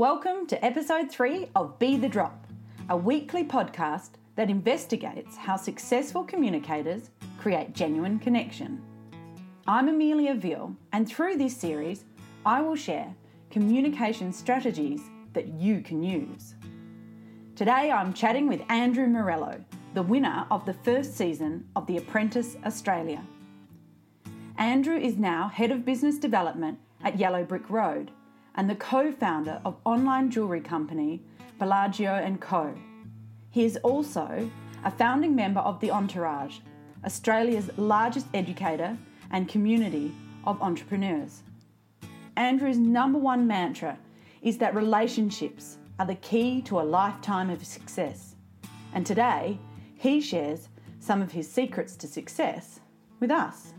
Welcome to episode three of Be the Drop, a weekly podcast that investigates how successful communicators create genuine connection. I'm Amelia Veal, and through this series, I will share communication strategies that you can use. Today, I'm chatting with Andrew Morello, the winner of the first season of The Apprentice Australia. Andrew is now Head of Business Development at Yellow Brick Road and the co-founder of online jewellery company Bellagio & Co. He is also a founding member of The Entourage, Australia's largest educator and community of entrepreneurs. Andrew's number one mantra is that relationships are the key to a lifetime of success. And today, he shares some of his secrets to success with us.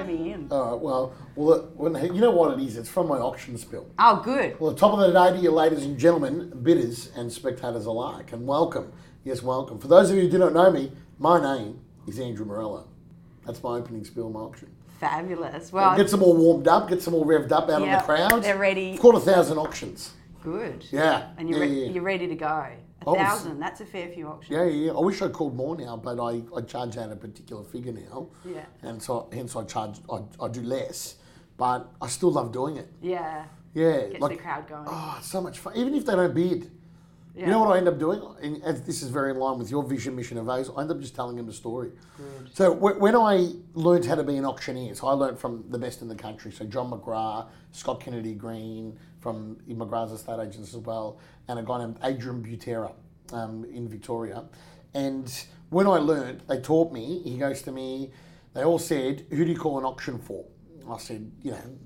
Intro me in. All right, well, well, when, you know what it is? It's from my auction spill. Oh, good. Well, the top of the day to you, ladies and gentlemen, bidders and spectators alike, and welcome. Yes, welcome. For those of you who do not know me, my name is Andrew Morello. That's my opening spill, my auction. Fabulous. Well, Get some all warmed up, get some all revved up out Yep, of the crowd. they're ready. I've caught a thousand auctions. good. Yeah. And you're, yeah, re- yeah. you're ready to go. A I was- thousand. That's a fair few auctions. Yeah, yeah. I wish I called more now, but I, I charge out a particular figure now. Yeah. And so hence I charge I, I do less. But I still love doing it. Yeah. Yeah. Gets like the crowd going. Oh, it's so much fun. Even if they don't bid. yeah. You know what I end up doing? And as this is very in line with your vision, mission of A's, I end up just telling them a story. So wh- when I learned how to be an auctioneer, so I learned from the best in the country. So John McGrath, Scott Kennedy Green from McGrath's estate agents as well, and a guy named Adrian Butera um, in Victoria. And when I learned, they taught me, he goes to me, they all said, who do you call an auction for? I said, you know,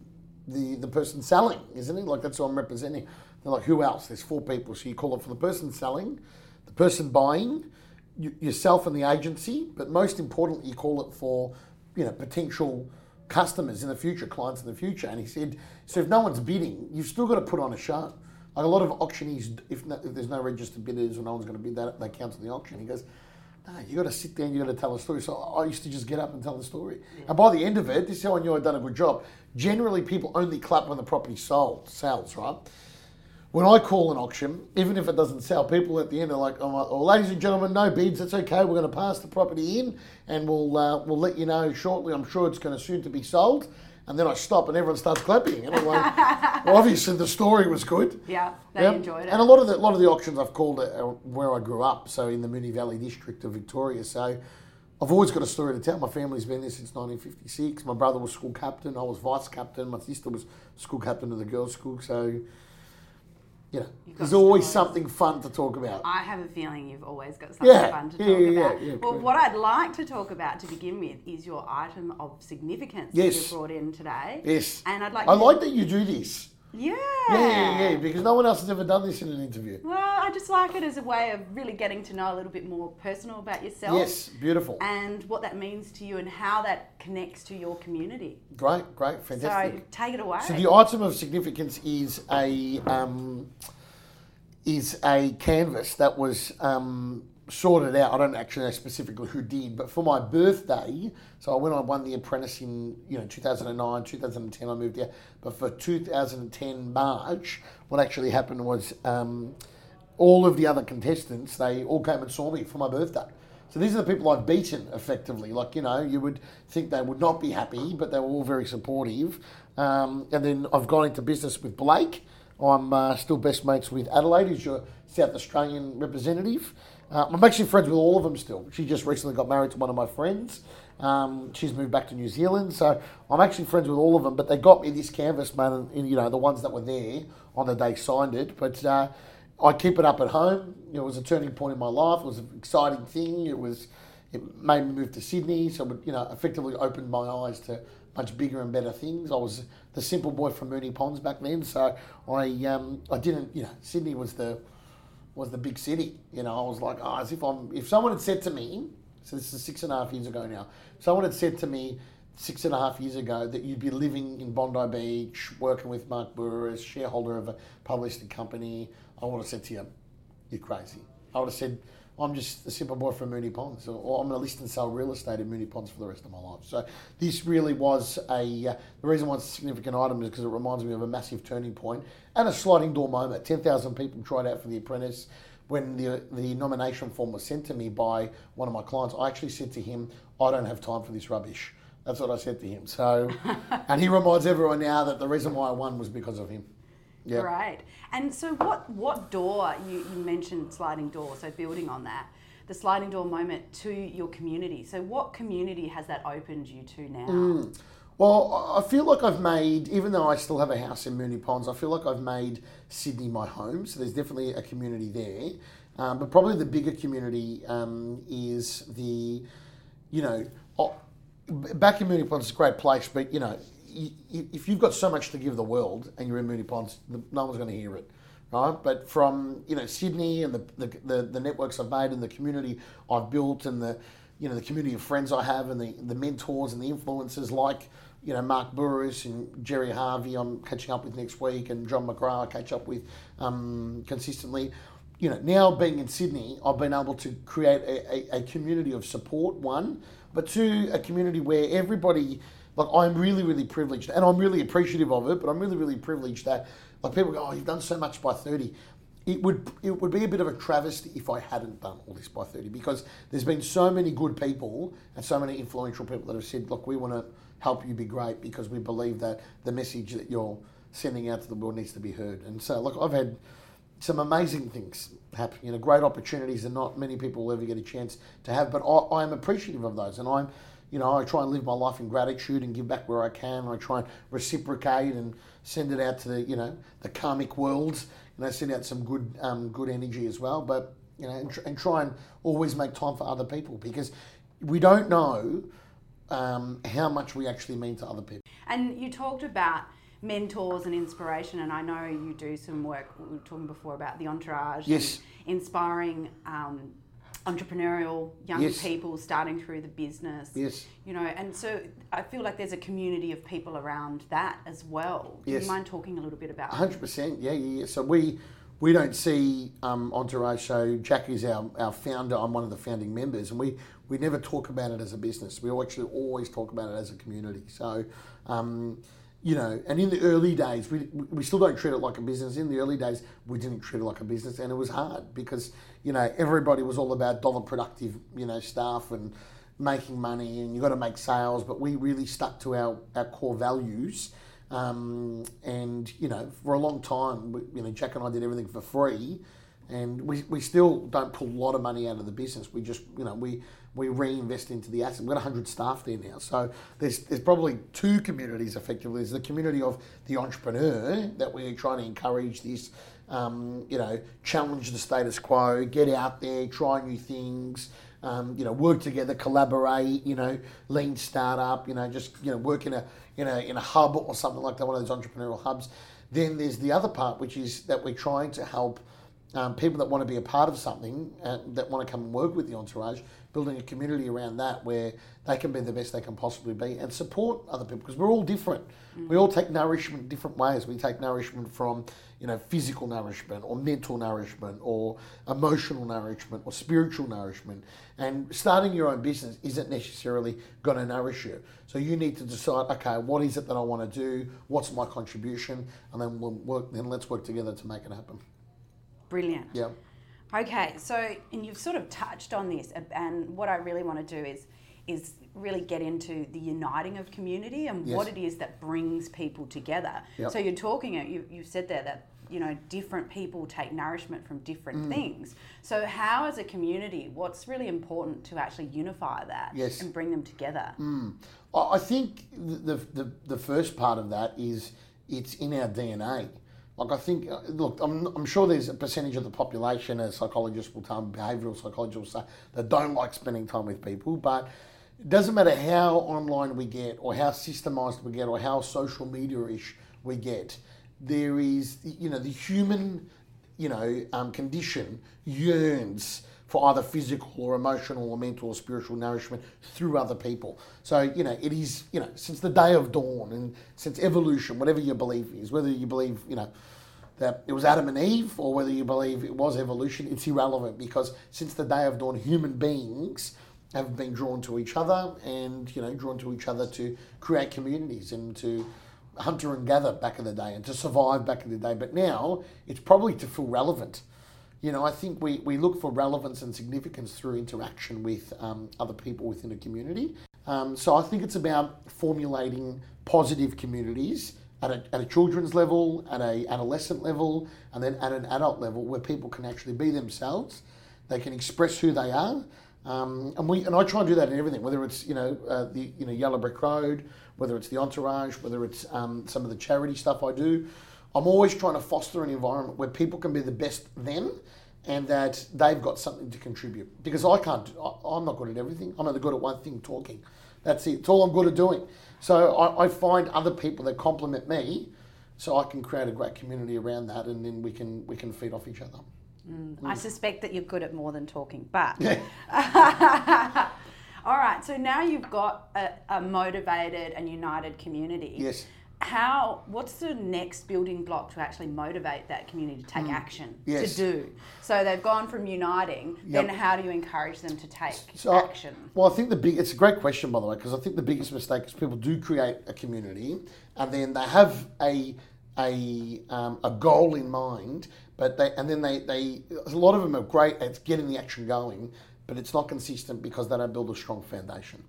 the, the person selling, isn't it? Like that's who I'm representing. They're like, who else? There's four people. So you call it for the person selling, the person buying, yourself and the agency, but most importantly, you call it for, you know, potential customers in the future, clients in the future. And he said, so if no one's bidding, you've still got to put on a show. Like a lot of auctionees, if, no, if there's no registered bidders or no one's going to bid, that they cancel the auction. He goes, no, you got to sit there and you got to tell a story. So I used to just get up and tell the story. And by the end of it, this is how I knew I'd done a good job. Generally, people only clap when the property sold, sells, right? When I call an auction, even if it doesn't sell, people at the end are like, oh, well, ladies and gentlemen, no bids. It's okay. We're going to pass the property in, and we'll uh, we'll let you know shortly. I'm sure it's going to soon to be sold. And then I stop, and everyone starts clapping. And I'm like, well, obviously the story was good. Yeah. They enjoyed it. And a lot of the lot of the auctions I've called uh, where I grew up, so in the Moonee Valley district of Victoria. So I've always got a story to tell. My family's been there since 1956. My brother was school captain. I was vice captain. My sister was school captain of the girls' school. So you know, You've there's always stories. something fun to talk about. I have a feeling you've always got something Yeah, fun to yeah, talk yeah, about. yeah, well, correct. what I'd like to talk about to begin with is your item of significance that you've brought in today. Yes. And I'd like I like that you do this. Yeah. Yeah, yeah, yeah, because no one else has ever done this in an interview. Well, I just like it as a way of really getting to know a little bit more personal about yourself. Yes, beautiful. And what that means to you and how that connects to your community. Great, great, fantastic. So take it away. So the item of significance is a um, is a canvas that was um, sorted out. I don't actually know specifically who did, but for my birthday, so I went I won the Apprentice in you know 2009, 2010, I moved here. But for 2010 March, what actually happened was um, all of the other contestants they all came and saw me for my birthday. So these are the people I've beaten effectively. Like, you know, you would think they would not be happy, but they were all very supportive. Um, and then I've gone into business with Blake. I'm uh, still best mates with Adelaide, who's your South Australian representative. Uh, I'm actually friends with all of them still. She just recently got married to one of my friends. Um, she's moved back to New Zealand, so I'm actually friends with all of them. But they got me this canvas, man, and you know the ones that were there on the day signed it. But uh, I keep it up at home. It was a turning point in my life. It was an exciting thing. It was, it made me move to Sydney, so it, you know, effectively opened my eyes to much bigger and better things. I was the simple boy from Moonee Ponds back then, so I, um, I didn't, you know, Sydney was the, was the big city. You know, I was like, oh, as if I'm, if someone had said to me, so this is six and a half years ago now, someone had said to me six and a half years ago that you'd be living in Bondi Beach, working with Mark Bouris as shareholder of a publicity company, I would have said to you, you're crazy. I would have said, I'm just a simple boy from Moonee Ponds, or I'm going to list and sell real estate in Moonee Ponds for the rest of my life. So this really was a, uh, the reason why it's a significant item is because it reminds me of a massive turning point and a sliding door moment. 10,000 people tried out for The Apprentice. When the, the nomination form was sent to me by one of my clients, I actually said to him, I don't have time for this rubbish. That's what I said to him. So, and he reminds everyone now that the reason why I won was because of him. Yeah. Right. And so, what what door you, you mentioned sliding door? So building on that, the sliding door moment to your community. So, what community has that opened you to now? Mm. Well, I feel like I've made, even though I still have a house in Moonee Ponds, I feel like I've made Sydney my home. So there's definitely a community there. Um, but probably the bigger community um, is the, you know, back in Moonee Ponds is a great place, but you know, if you've got so much to give the world and you're in Moonee Ponds, no one's going to hear it, right? But from you know Sydney and the, the, the, the, networks I've made and the community I've built and the you know the community of friends I have and the, the mentors and the influencers like you know Mark Bouris and Gerry Harvey I'm catching up with next week and John McGrath I catch up with um, consistently. You know now being in Sydney, I've been able to create a, a, a community of support. One, but two, a community where everybody like I'm really, really privileged, and I'm really appreciative of it. But I'm really, really privileged that like people go, "Oh, you've done so much by 30." It would it would be a bit of a travesty if I hadn't done all this by 30 because there's been so many good people and so many influential people that have said, "Look, we want to help you be great because we believe that the message that you're sending out to the world needs to be heard." And so, look, I've had some amazing things happen. You know, great opportunities that not many people will ever get a chance to have. But I, am appreciative of those, and I'm you know, I try and live my life in gratitude and give back where I can. I try and reciprocate and send it out to the, you know, the karmic worlds. You know, send out some good, um, good energy as well. But you know, and, tr- and, try and always make time for other people because we don't know um, how much we actually mean to other people. And you talked about mentors and inspiration, and I know you do some work. We were talking before about the entourage. Yes. inspiring. Um, entrepreneurial young yes. people starting through the business. Yes. You know, and so I feel like there's a community of people around that as well. Do yes. you mind talking a little bit about? Hundred percent. Yeah, yeah, yeah. So we we don't see um, Entourage. So Jack is our, our founder. I'm one of the founding members, and we we never talk about it as a business. We actually always talk about it as a community. So. Um, you know, and in the early days, we, we still don't treat it like a business. In the early days, we didn't treat it like a business, and it was hard because, you know, everybody was all about dollar productive, you know, staff and making money, and you got to make sales. But we really stuck to our, our core values. Um, and, you know, for a long time, you know, Jack and I did everything for free and we, we still don't pull a lot of money out of the business. We just, you know, we, we reinvest into the asset. We've got 100 staff there now. So there's, there's probably two communities effectively. There's the community of the entrepreneur that we're trying to encourage this, um, you know, challenge the status quo, get out there, try new things, um, you know, work together, collaborate, you know, lean startup, you know, just, you know, work in a, in a, in a hub or something like that, one of those entrepreneurial hubs. Then there's the other part, which is that we're trying to help – um, people that want to be a part of something, uh, that want to come and work with the entourage, building a community around that where they can be the best they can possibly be and support other people because we're all different. Mm-hmm. We all take nourishment different ways. We take nourishment from, you know, physical nourishment or mental nourishment or emotional nourishment or spiritual nourishment. And starting your own business isn't necessarily going to nourish you. So you need to decide, okay, what is it that I want to do? What's my contribution? And then we'll work. Then let's work together to make it happen. Brilliant. Yeah. Okay, so and you've sort of touched on this, and what I really want to do is is really get into the uniting of community and yes. what it is that brings people together. Yep. So you're talking, you you said there that you know different people take nourishment from different mm. things. So how, as a community, what's really important to actually unify that yes. and bring them together? Mm. I think the, the the first part of that is it's in our DNA. Like I think, uh, look, I'm, I'm sure there's a percentage of the population, as psychologists will tell, behavioural psychologists will say, that don't like spending time with people. But it doesn't matter how online we get, or how systemised we get, or how social media-ish we get. There is, you know, the human, you know, um, condition yearns for either physical or emotional or mental or spiritual nourishment through other people. So, you know, it is, you know, since the day of dawn and since evolution, whatever your belief is, whether you believe, you know, that it was Adam and Eve or whether you believe it was evolution, it's irrelevant because since the day of dawn, human beings have been drawn to each other and you know drawn to each other to create communities and to hunter and gather back in the day and to survive back in the day. But now it's probably to feel relevant. You know, I think we, we look for relevance and significance through interaction with um, other people within a community. Um, so I think it's about formulating positive communities at a, at a children's level, at a adolescent level, and then at an adult level where people can actually be themselves. They can express who they are. Um, and we and I try and do that in everything, whether it's you know uh, the you know Yellow Brick Road, whether it's the entourage, whether it's um, some of the charity stuff I do. I'm always trying to foster an environment where people can be the best then, and that they've got something to contribute. Because I can't, I, am not good at everything. I'm only good at one thing, talking. That's it. It's all I'm good at doing. So I, I find other people that complement me, so I can create a great community around that, and then we can we can feed off each other. Mm. I suspect that you're good at more than talking, but. All right, so now you've got a, a, motivated and united community. Yes. How? What's the next building block to actually motivate that community to take mm. action yes. to do? So they've gone from uniting. Yep. Then how do you encourage them to take so action? I, well, I think the big. It's a great question, by the way, because I think the biggest mistake is people do create a community and then they have a a um, a goal in mind, but they and then they they a lot of them are great at getting the action going, but it's not consistent because they don't build a strong foundation.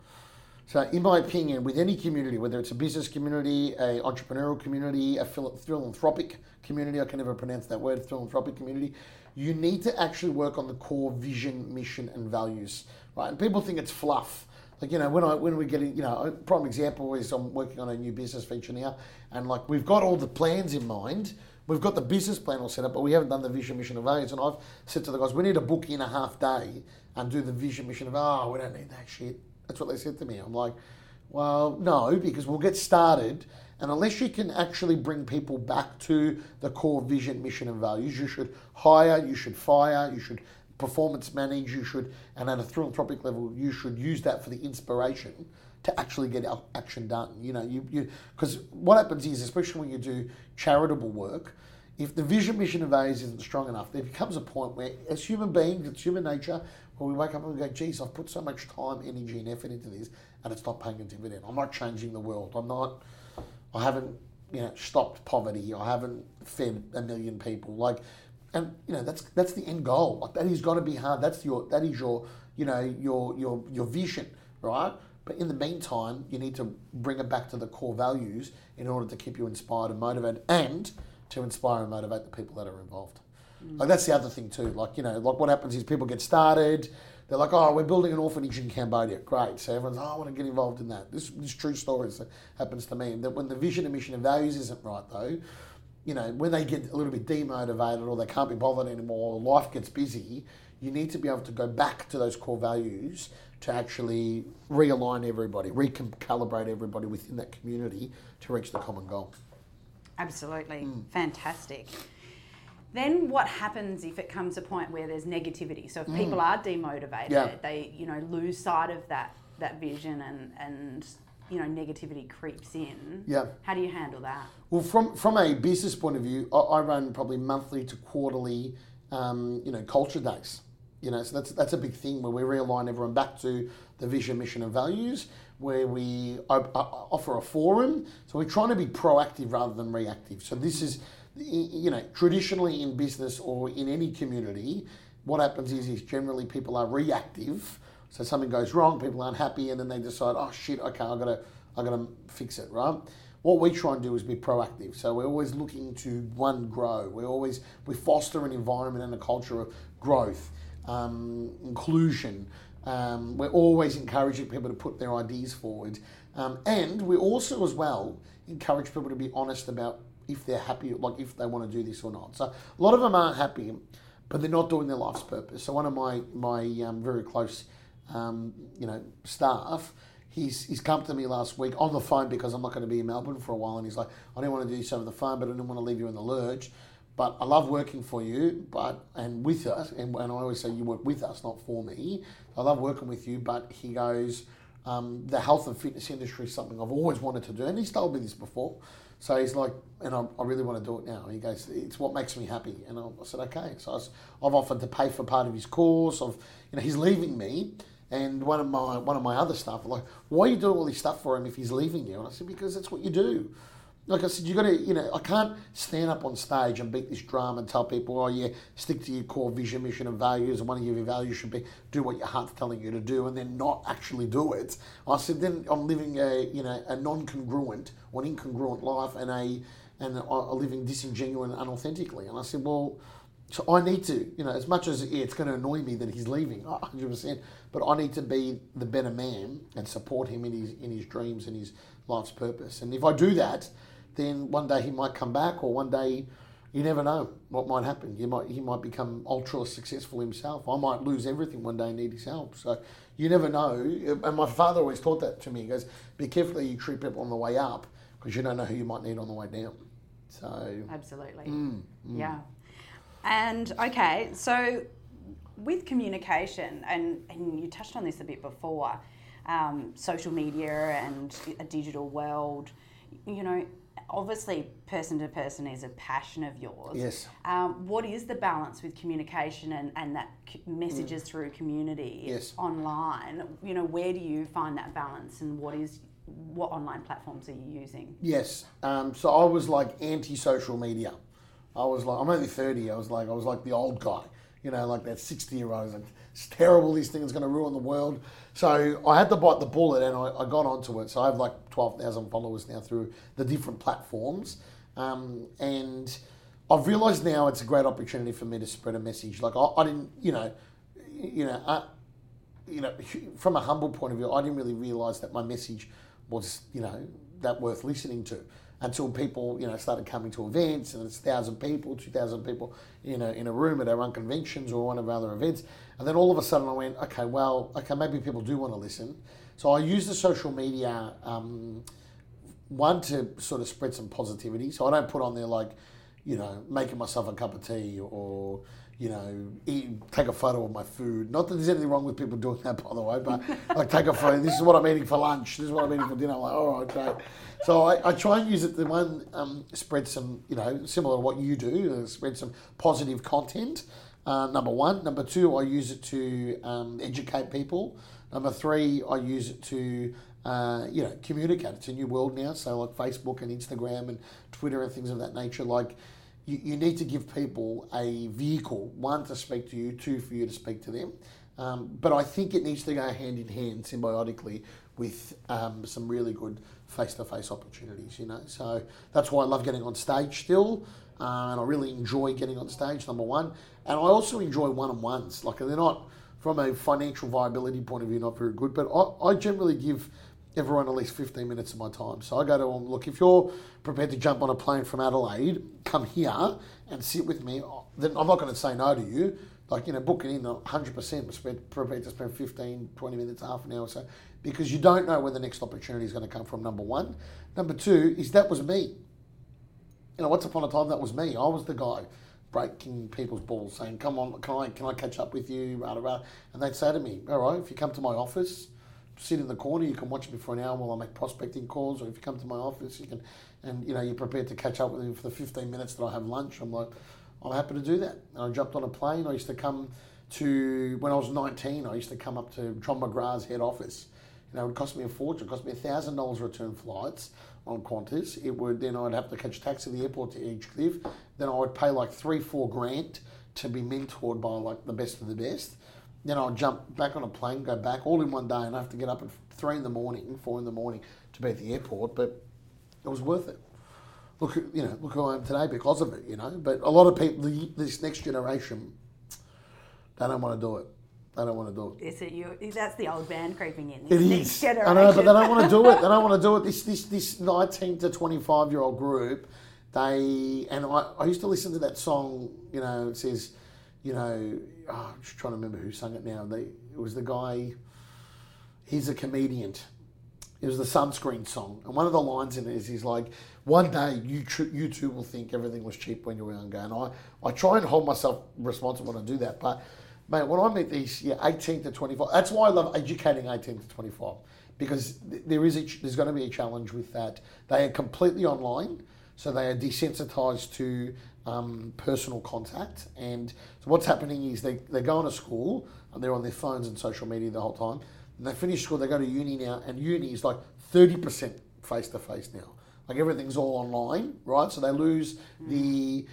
So, in my opinion, with any community, whether it's a business community, a entrepreneurial community, a philanthropic community, I can never pronounce that word, philanthropic community, you need to actually work on the core vision, mission, and values, right? And people think it's fluff. Like you know, when I when we get you know, a prime example is I'm working on a new business venture now, and like we've got all the plans in mind, We've got the business plan all set up, but we haven't done the vision, mission, and values. And I've said to the guys, we need to book in a half day and do the vision, mission, of, oh, ah, we don't need that shit. That's what they said to me. I'm like, well, no, because we'll get started. And unless you can actually bring people back to the core vision, mission, and values, you should hire, you should fire, you should performance manage, you should, and at a philanthropic level, you should use that for the inspiration to actually get action done. You know, you you because what happens is, especially when you do charitable work, if the vision, mission, and values isn't strong enough, there becomes a point where, as human beings, it's human nature, where we wake up and we go, "Geez, I've put so much time, energy, and effort into this, and it's not paying a dividend. I'm not changing the world. I'm not. I haven't, you know, stopped poverty. I haven't fed a million people. Like." And you know that's that's the end goal. Like that is going to be hard. That's your that is your you know your your your vision, right? But in the meantime, you need to bring it back to the core values in order to keep you inspired and motivated and to inspire and motivate the people that are involved. Mm. Like that's the other thing too. Like, you know, like what happens is people get started, they're like, oh, we're building an orphanage in Cambodia. Great. So everyone's, oh, I want to get involved in that. This, this true story that happens to me. That when the vision and mission and values isn't right though, you know, when they get a little bit demotivated or they can't be bothered anymore, or life gets busy, you need to be able to go back to those core values to actually realign everybody, recalibrate everybody within that community to reach the common goal. Absolutely. Mm. Fantastic. Then what happens if it comes a point where there's negativity? So if mm. people are demotivated, yeah. they, you know, lose sight of that that vision and and you know negativity creeps in. Yeah. How do you handle that? Well, from from a business point of view, I, I run probably monthly to quarterly, um, you know, culture days. You know, so that's that's a big thing where we realign everyone back to the vision, mission, and values. Where we uh, offer a forum, so we're trying to be proactive rather than reactive. So this is, you know, traditionally in business or in any community, what happens is is generally people are reactive. So something goes wrong, people aren't happy, and then they decide, oh shit, okay, I gotta I gotta fix it, right? What we try and do is be proactive. So we're always looking to one grow. We always we foster an environment and a culture of growth um, inclusion. Um, we're always encouraging people to put their ideas forward. Um, and we also, as well, encourage people to be honest about if they're happy, like if they want to do this or not. So a lot of them aren't happy, but they're not doing their life's purpose. So one of my my um, very close, um, you know, staff, he's he's come to me last week on the phone because I'm not going to be in Melbourne for a while, and he's like, I don't want to do this over the phone, but I didn't want to leave you in the lurch. But I love working for you, but and with us, and, and I always say you work with us, not for me. I love working with you, but he goes, um, the health and fitness industry is something I've always wanted to do, and he's told me this before. So he's like, and I, I really want to do it now. He goes, it's what makes me happy. And I, I said, okay. So I was, I've offered to pay for part of his course. Of, you know, he's leaving me. And one of my one of my other staff like, why are you doing all this stuff for him if he's leaving you? And I said, because that's what you do. Like I said, you got to, you know, I can't stand up on stage and beat this drum and tell people, oh yeah, stick to your core vision, mission, and values. And one of your values should be do what your heart's telling you to do, and then not actually do it. I said, then I'm living a, you know, a non-congruent or an incongruent life, and a, and a living disingenuine, unauthentically. And I said, well, so I need to, you know, as much as it's going to annoy me that he's leaving, 100%, but I need to be the better man and support him in his in his dreams and his life's purpose. And if I do that, then one day he might come back, or one day you never know what might happen. You might he might become ultra successful himself. I might lose everything one day and need his help. So you never know. And my father always taught that to me. He goes, "Be careful that you treat people on the way up because you don't know who you might need on the way down." So absolutely, mm, mm. yeah. And okay, so with communication, and, and you touched on this a bit before, um, social media and a digital world, you know, obviously person to person is a passion of yours. Yes. Um, what is the balance with communication and, and that messages mm. through community yes. online? You know, where do you find that balance and what is what online platforms are you using? Yes. Um, so I was like anti social media. I was like, I'm only 30. I was like, I was like the old guy, you know, like that 60 year old. Like, it's terrible. This thing is going to ruin the world. So I had to bite the bullet and I, I got onto it. So I have like 12,000 followers now through the different platforms. Um, and I've realised now it's a great opportunity for me to spread a message. Like I, I didn't, you know, you know, I, you know, from a humble point of view, I didn't really realise that my message was, you know, that worth listening to until people, you know, started coming to events and it's thousand people, two thousand people, you know, in a room at our own conventions or one of our other events. And then all of a sudden I went, okay, well, okay, maybe people do want to listen. So I use the social media, um, one to sort of spread some positivity. So I don't put on there like, you know, making myself a cup of tea or, you know, eat, take a photo of my food. Not that there's anything wrong with people doing that, by the way, but like take a photo. This is what I'm eating for lunch. This is what I'm eating for dinner. I'm like, all right, great. So I, I try and use it The one um, spread some, you know, similar to what you do, spread some positive content. Uh, number one. Number two, I use it to um, educate people. Number three, I use it to uh, you know communicate. It's a new world now, so like Facebook and Instagram and Twitter and things of that nature. Like you, you need to give people a vehicle, one to speak to you, two for you to speak to them. Um, but I think it needs to go hand in hand symbiotically with um, some really good face-to-face opportunities. You know, so that's why I love getting on stage still, uh, and I really enjoy getting on stage. Number one, and I also enjoy one-on-ones. Like they're not from a financial viability point of view not very good, but I, I generally give everyone at least 15 minutes of my time. So I go to them, look, if you're prepared to jump on a plane from Adelaide, come here and sit with me, uh, then I'm not going to say no to you. Like, you know, book it in 100%, prepared to spend 15, 20 minutes, half an hour so, because you don't know where the next opportunity is going to come from, number one. Number two is that was me. You know, once upon a time, that was me. I was the guy breaking people's balls, saying, "Come on, can I can I catch up with you?" Rah, rah. And they'd say to me, "All right, if you come to my office, sit in the corner. You can watch me for an hour while I make prospecting calls, or if you come to my office, you can, and you know, you're prepared to catch up with me for the 15 minutes that I have lunch." I'm like, "I'm happy to do that." And I jumped on a plane. I used to come to when I was 19. I used to come up to John McGrath's head office. You know, it would cost me a fortune. It cost me a thousand dollars return flights on Qantas. It would then I'd have to catch a taxi to the airport to Edgecliff. Then I would pay like three, four grand to be mentored by like the best of the best. Then I'll jump back on a plane, go back all in one day, and I have to get up at three in the morning, four in the morning to be at the airport. But it was worth it. Look, you know, look who I am today because of it. You know, but a lot of people, this next generation, they don't want to do it. They don't want to do it. Is it you? That's the old man creeping in. It is. I know, but they don't want to do it. They don't want to do it. This this this nineteen to twenty five year old group, they and I, I used to listen to that song. You know, it says, you know, oh, I'm just trying to remember who sung it now. It was the guy. He's a comedian. It was the sunscreen song, and one of the lines in it is he's like, "One day you tr- you too will think everything was cheap when you were younger." And I I try and hold myself responsible to do that, but Mate, when I meet these, yeah, 18 to 25, that's why I love educating 18 to 25 because there is a, there's going to be a challenge with that. They are completely online, so they are desensitized to um, personal contact. And so what's happening is they, they go to school and they're on their phones and social media the whole time. And they finish school, they go to uni now, and uni is like 30% face to face now. Like everything's all online, right? So they lose the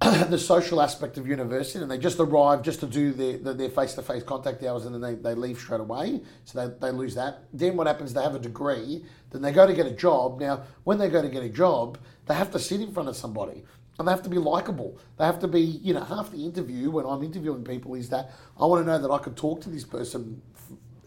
the social aspect of university and they just arrive just to do their, their face-to-face contact hours and then they, they leave straight away. So they, they lose that. Then what happens they have a degree then they go to get a job. Now when they go to get a job they have to sit in front of somebody and they have to be likable. They have to be you know half the interview when i'm interviewing people is that i want to know that i could talk to this person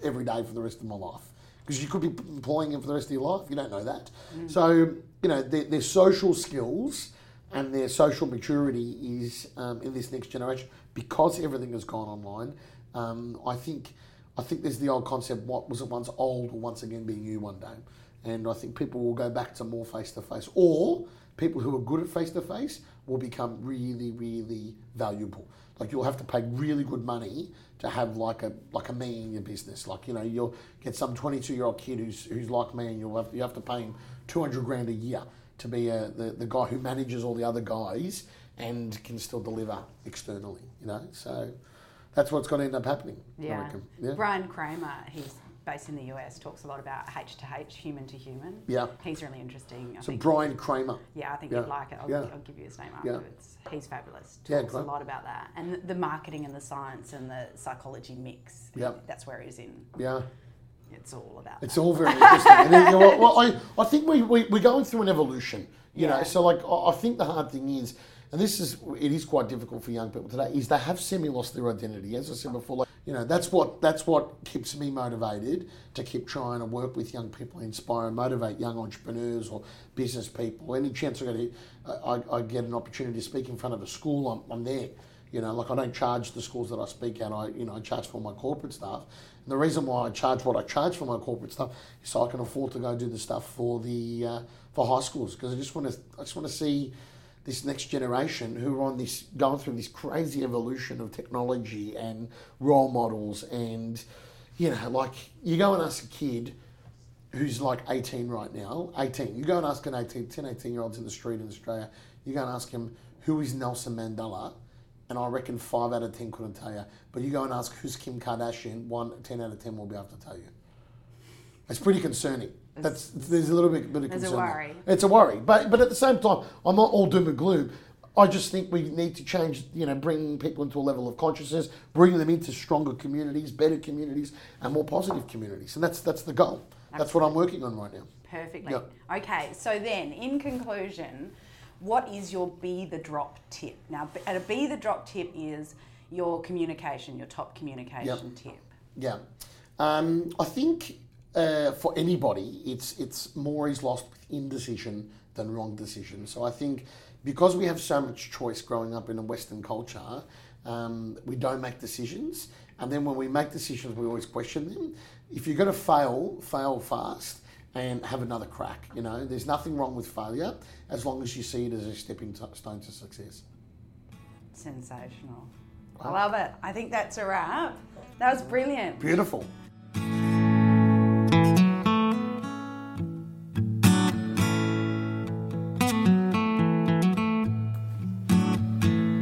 every day for the rest of my life because you could be employing him for the rest of your life. You don't know that. Mm. so you know their, their social skills and their social maturity is um, in this next generation because everything has gone online. Um, I think I think there's the old concept: what was it once old will once again be new one day, and I think people will go back to more face to face, or people who are good at face to face will become really, really valuable. Like you'll have to pay really good money to have like a like a me in your business. Like you know you'll get some 22 year old kid who's who's like me, and you'll have you have to pay him 200 grand a year to be a, the, the guy who manages all the other guys and can still deliver externally, you know. So that's what's going to end up happening. Yeah. yeah. Bryan Kramer, he's based in the US, talks a lot about H to H, human to human. Yeah. He's really interesting. I so Bryan Kramer. Yeah, I think yeah. you'd like it. I'll, yeah. I'll, give you his name afterwards. He's fabulous. Talks yeah, a lot about that. And the marketing and the science and the psychology mix. Yeah. That's where he's in. Yeah it's all about. It's that. all very interesting. and you know, well, I, I think we, we, we're going through an evolution, you yeah. know. So, like, I, I think the hard thing is, and this is, it is quite difficult for young people today, is they have semi lost their identity. As I said before, like, you know, that's what that's what keeps me motivated to keep trying to work with young people, inspire and motivate young entrepreneurs or business people. Any chance I get, I, I get an opportunity to speak in front of a school, I'm, I'm there. You know, like I don't charge the schools that I speak at. I, you know, I charge for my corporate staff. And the reason why I charge what I charge for my corporate stuff is so I can afford to go do the stuff for the uh, for high schools because I just want to I just want to see this next generation who are on this going through this crazy evolution of technology and role models and you know like you go and ask a kid who's like 18 right now 18 you go and ask an 18 10 18 year olds in the street in australia you go and ask him who is nelson mandela and I reckon five out of ten couldn't tell you. But you go and ask who's Kim Kardashian, one ten out of ten will be able to tell you. It's pretty concerning. That's there's a little bit, bit of concern. It's a worry. It's a worry, but but at the same time, I'm not all doom and gloom. I just think we need to change, you know, bring people into a level of consciousness, bring them into stronger communities, better communities, and more positive communities, and that's that's the goal. Absolutely. That's what I'm working on right now. Perfectly. Yep. Okay, so then, in conclusion, what is your be the drop tip? Now, a be the drop tip is your communication, your top communication yep. tip. Yeah. Um, I think uh, for anybody, it's it's more is lost with indecision than wrong decision. So I think because we have so much choice growing up in a Western culture, um, we don't make decisions, and then when we make decisions, we always question them. If you're going to fail, fail fast and have another crack. You know, there's nothing wrong with failure as long as you see it as a stepping stone to success. Sensational. Wow. I love it. I think that's a wrap. That was brilliant. Beautiful.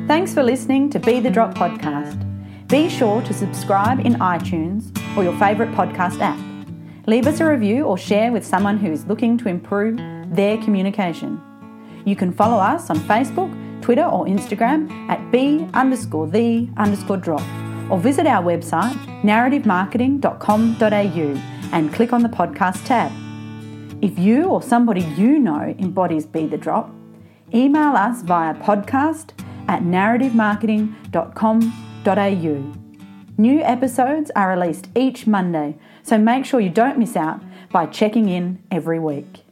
Thanks for listening to Be the Drop podcast. Be sure to subscribe in iTunes or your favourite podcast app. Leave us a review or share with someone who is looking to improve their communication. You can follow us on Facebook, Twitter, or Instagram at b underscore the underscore drop, or visit our website narrativemarketing.com.au and click on the podcast tab. If you or somebody you know embodies Be the Drop, email us via podcast at narrativemarketing.com.au. New episodes are released each Monday, so make sure you don't miss out by checking in every week.